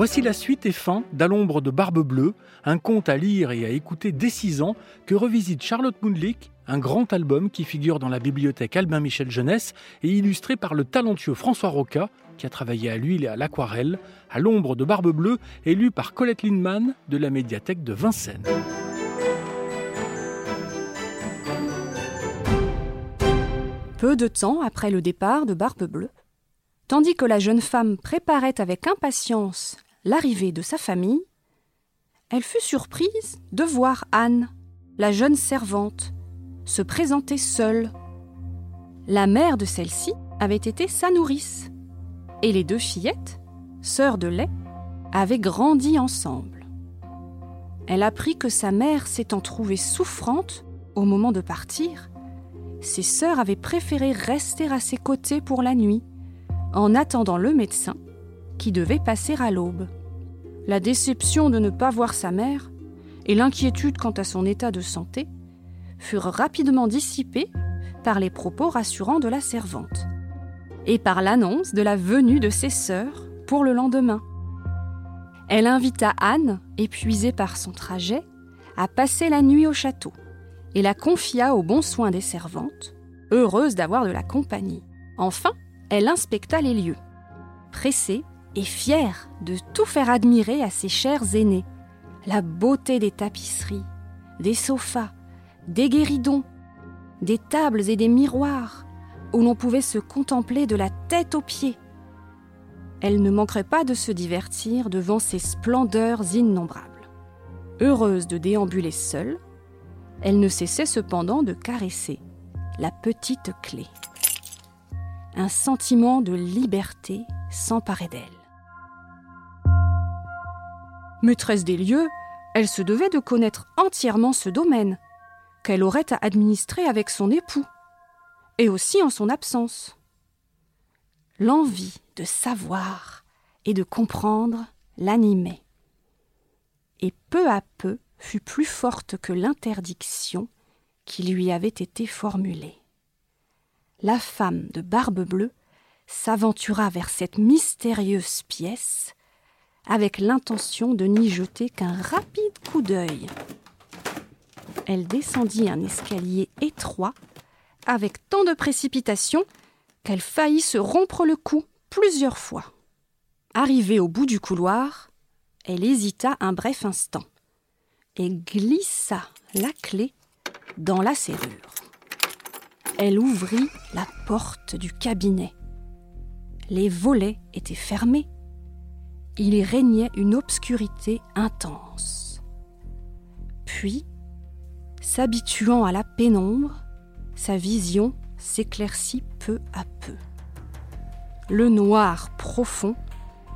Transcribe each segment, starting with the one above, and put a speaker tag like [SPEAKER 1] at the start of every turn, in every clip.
[SPEAKER 1] Voici la suite et fin d'À l'ombre de Barbe Bleue, un conte à lire et à écouter dès 6 ans que revisite Charlotte Mundlik, un grand album qui figure dans la bibliothèque Albin Michel Jeunesse et illustré par le talentueux François Roca, qui a travaillé à l'huile et à l'aquarelle, à l'ombre de Barbe Bleue et lu par Colette Lindman de la médiathèque de Vincennes.
[SPEAKER 2] Peu de temps après le départ de Barbe Bleue, Tandis que la jeune femme préparait avec impatience l'arrivée de sa famille, elle fut surprise de voir Anne, la jeune servante, se présenter seule. La mère de celle-ci avait été sa nourrice, et les deux fillettes, sœurs de lait, avaient grandi ensemble. Elle apprit que sa mère s'étant trouvée souffrante au moment de partir, ses sœurs avaient préféré rester à ses côtés pour la nuit en attendant le médecin qui devait passer à l'aube. La déception de ne pas voir sa mère et l'inquiétude quant à son état de santé furent rapidement dissipées par les propos rassurants de la servante et par l'annonce de la venue de ses sœurs pour le lendemain. Elle invita Anne, épuisée par son trajet, à passer la nuit au château et la confia aux bons soins des servantes, heureuses d'avoir de la compagnie. Enfin, elle inspecta les lieux, pressée et fière de tout faire admirer à ses chers aînés. La beauté des tapisseries, des sofas, des guéridons, des tables et des miroirs, où l'on pouvait se contempler de la tête aux pieds. Elle ne manquerait pas de se divertir devant ces splendeurs innombrables. Heureuse de déambuler seule, elle ne cessait cependant de caresser la petite clé un sentiment de liberté s'emparait d'elle. Maîtresse des lieux, elle se devait de connaître entièrement ce domaine, qu'elle aurait à administrer avec son époux, et aussi en son absence. L'envie de savoir et de comprendre l'animait, et peu à peu fut plus forte que l'interdiction qui lui avait été formulée la femme de Barbe Bleue s'aventura vers cette mystérieuse pièce avec l'intention de n'y jeter qu'un rapide coup d'œil. Elle descendit un escalier étroit avec tant de précipitation qu'elle faillit se rompre le cou plusieurs fois. Arrivée au bout du couloir, elle hésita un bref instant et glissa la clé dans la serrure elle ouvrit la porte du cabinet. Les volets étaient fermés. Il y régnait une obscurité intense. Puis, s'habituant à la pénombre, sa vision s'éclaircit peu à peu. Le noir profond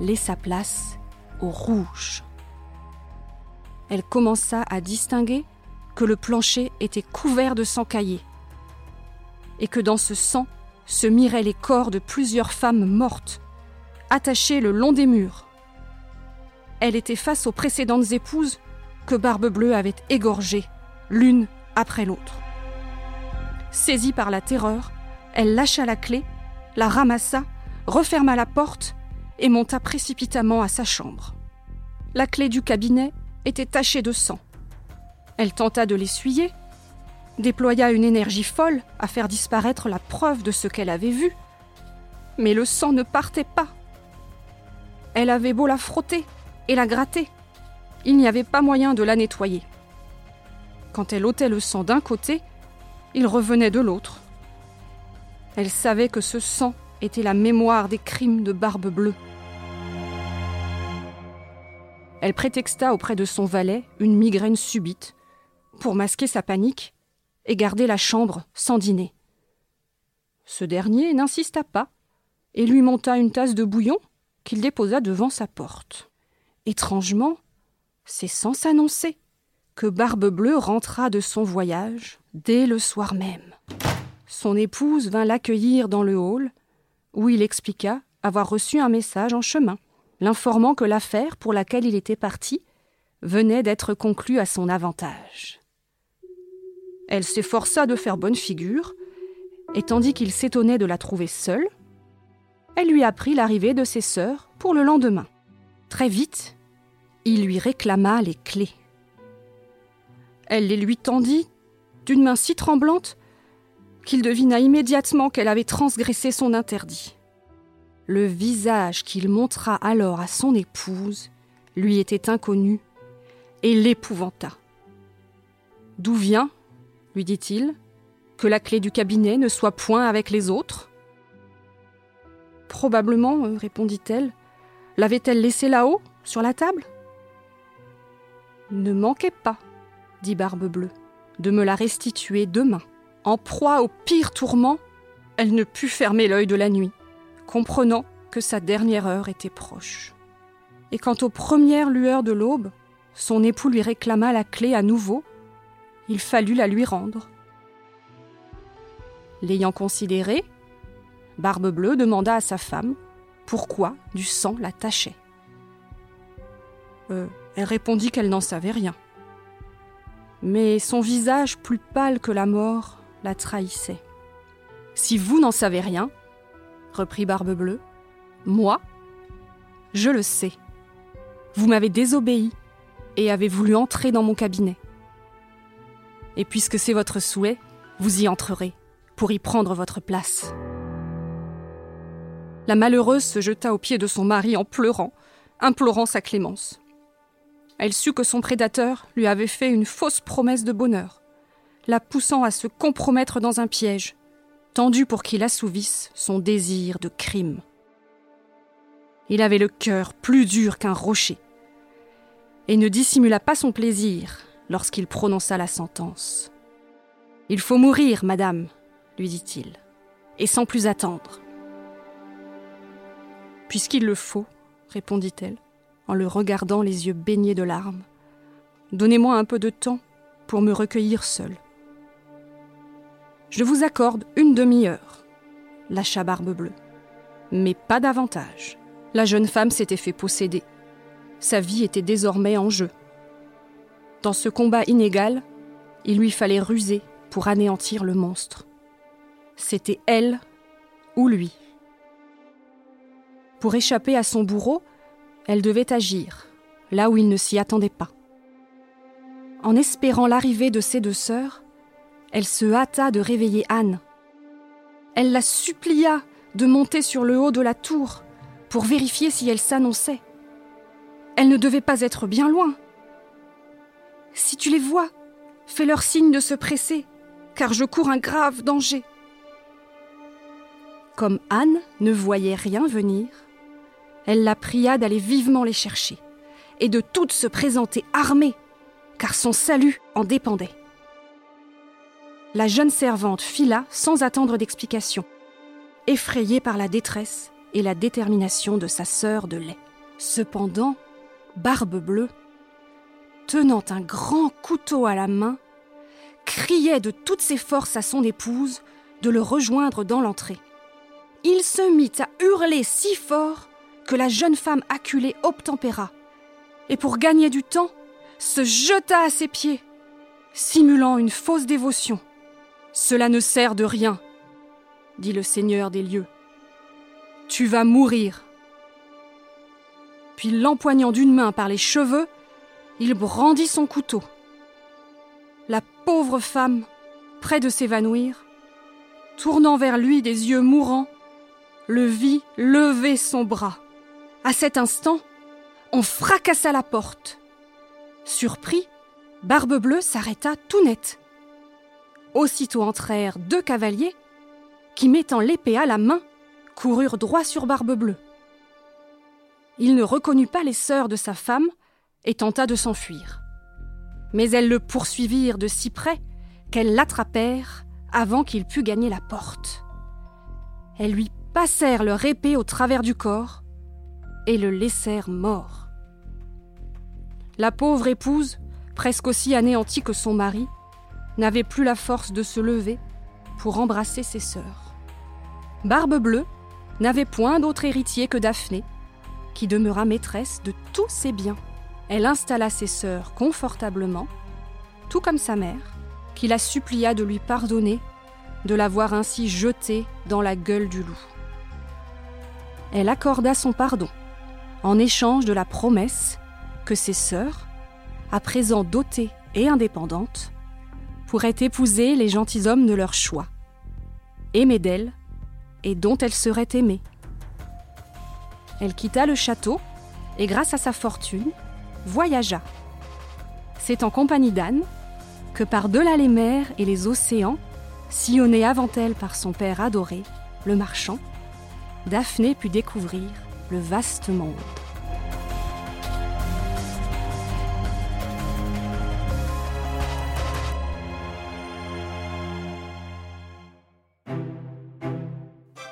[SPEAKER 2] laissa place au rouge. Elle commença à distinguer que le plancher était couvert de sang caillé et que dans ce sang se miraient les corps de plusieurs femmes mortes, attachées le long des murs. Elle était face aux précédentes épouses que Barbe Bleue avait égorgées, l'une après l'autre. Saisie par la terreur, elle lâcha la clé, la ramassa, referma la porte et monta précipitamment à sa chambre. La clé du cabinet était tachée de sang. Elle tenta de l'essuyer, déploya une énergie folle à faire disparaître la preuve de ce qu'elle avait vu. Mais le sang ne partait pas. Elle avait beau la frotter et la gratter, il n'y avait pas moyen de la nettoyer. Quand elle ôtait le sang d'un côté, il revenait de l'autre. Elle savait que ce sang était la mémoire des crimes de Barbe Bleue. Elle prétexta auprès de son valet une migraine subite. Pour masquer sa panique, et garder la chambre sans dîner. Ce dernier n'insista pas et lui monta une tasse de bouillon qu'il déposa devant sa porte. Étrangement, c'est sans s'annoncer que Barbe Bleue rentra de son voyage dès le soir même. Son épouse vint l'accueillir dans le hall, où il expliqua avoir reçu un message en chemin, l'informant que l'affaire pour laquelle il était parti venait d'être conclue à son avantage. Elle s'efforça de faire bonne figure, et tandis qu'il s'étonnait de la trouver seule, elle lui apprit l'arrivée de ses sœurs pour le lendemain. Très vite, il lui réclama les clés. Elle les lui tendit d'une main si tremblante qu'il devina immédiatement qu'elle avait transgressé son interdit. Le visage qu'il montra alors à son épouse lui était inconnu et l'épouvanta. D'où vient, lui dit-il, que la clé du cabinet ne soit point avec les autres? Probablement, euh, répondit-elle. L'avait-elle laissée là-haut, sur la table? Ne manquez pas, dit Barbe-Bleue, de me la restituer demain. En proie au pire tourment, elle ne put fermer l'œil de la nuit, comprenant que sa dernière heure était proche. Et quant aux premières lueurs de l'aube, son époux lui réclama la clé à nouveau. Il fallut la lui rendre. L'ayant considérée, Barbe Bleue demanda à sa femme pourquoi du sang la tachait. Euh, elle répondit qu'elle n'en savait rien. Mais son visage, plus pâle que la mort, la trahissait. Si vous n'en savez rien, reprit Barbe Bleue, moi, je le sais. Vous m'avez désobéi et avez voulu entrer dans mon cabinet. Et puisque c'est votre souhait, vous y entrerez pour y prendre votre place. La malheureuse se jeta aux pieds de son mari en pleurant, implorant sa clémence. Elle sut que son prédateur lui avait fait une fausse promesse de bonheur, la poussant à se compromettre dans un piège, tendu pour qu'il assouvisse son désir de crime. Il avait le cœur plus dur qu'un rocher, et ne dissimula pas son plaisir lorsqu'il prononça la sentence. Il faut mourir, madame, lui dit-il, et sans plus attendre. Puisqu'il le faut, répondit-elle, en le regardant les yeux baignés de larmes, donnez-moi un peu de temps pour me recueillir seule. Je vous accorde une demi-heure, lâcha Barbe Bleue, mais pas davantage. La jeune femme s'était fait posséder. Sa vie était désormais en jeu. Dans ce combat inégal, il lui fallait ruser pour anéantir le monstre. C'était elle ou lui. Pour échapper à son bourreau, elle devait agir, là où il ne s'y attendait pas. En espérant l'arrivée de ses deux sœurs, elle se hâta de réveiller Anne. Elle la supplia de monter sur le haut de la tour pour vérifier si elle s'annonçait. Elle ne devait pas être bien loin. Si tu les vois, fais-leur signe de se presser, car je cours un grave danger. Comme Anne ne voyait rien venir, elle la pria d'aller vivement les chercher et de toutes se présenter armée, car son salut en dépendait. La jeune servante fila sans attendre d'explication, effrayée par la détresse et la détermination de sa sœur de lait. Cependant, Barbe Bleue, tenant un grand couteau à la main, criait de toutes ses forces à son épouse de le rejoindre dans l'entrée il se mit à hurler si fort que la jeune femme acculée obtempéra, et pour gagner du temps, se jeta à ses pieds, simulant une fausse dévotion. Cela ne sert de rien, dit le Seigneur des lieux. Tu vas mourir. Puis l'empoignant d'une main par les cheveux, il brandit son couteau. La pauvre femme, près de s'évanouir, tournant vers lui des yeux mourants, le vit lever son bras. À cet instant, on fracassa la porte. Surpris, Barbe Bleue s'arrêta tout net. Aussitôt entrèrent deux cavaliers qui, mettant l'épée à la main, coururent droit sur Barbe Bleue. Il ne reconnut pas les sœurs de sa femme et tenta de s'enfuir. Mais elles le poursuivirent de si près qu'elles l'attrapèrent avant qu'il pût gagner la porte. Elles lui passèrent leur épée au travers du corps et le laissèrent mort. La pauvre épouse, presque aussi anéantie que son mari, n'avait plus la force de se lever pour embrasser ses sœurs. Barbe Bleue n'avait point d'autre héritier que Daphné, qui demeura maîtresse de tous ses biens. Elle installa ses sœurs confortablement, tout comme sa mère, qui la supplia de lui pardonner de l'avoir ainsi jetée dans la gueule du loup elle accorda son pardon, en échange de la promesse que ses sœurs, à présent dotées et indépendantes, pourraient épouser les gentilshommes de leur choix, aimés d'elle et dont elle serait aimée. Elle quitta le château et grâce à sa fortune, voyagea. C'est en compagnie d'Anne que par-delà les mers et les océans, sillonnée avant elle par son père adoré, le marchand, Daphné put découvrir le vaste monde.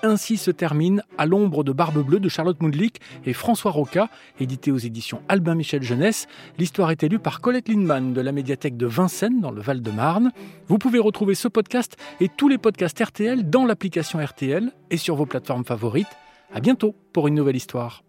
[SPEAKER 1] Ainsi se termine À l'ombre de Barbe Bleue de Charlotte Mundlik et François Roca, édité aux éditions Albin Michel Jeunesse. L'histoire est élue par Colette Lindman de la médiathèque de Vincennes dans le Val-de-Marne. Vous pouvez retrouver ce podcast et tous les podcasts RTL dans l'application RTL et sur vos plateformes favorites. À bientôt pour une nouvelle histoire.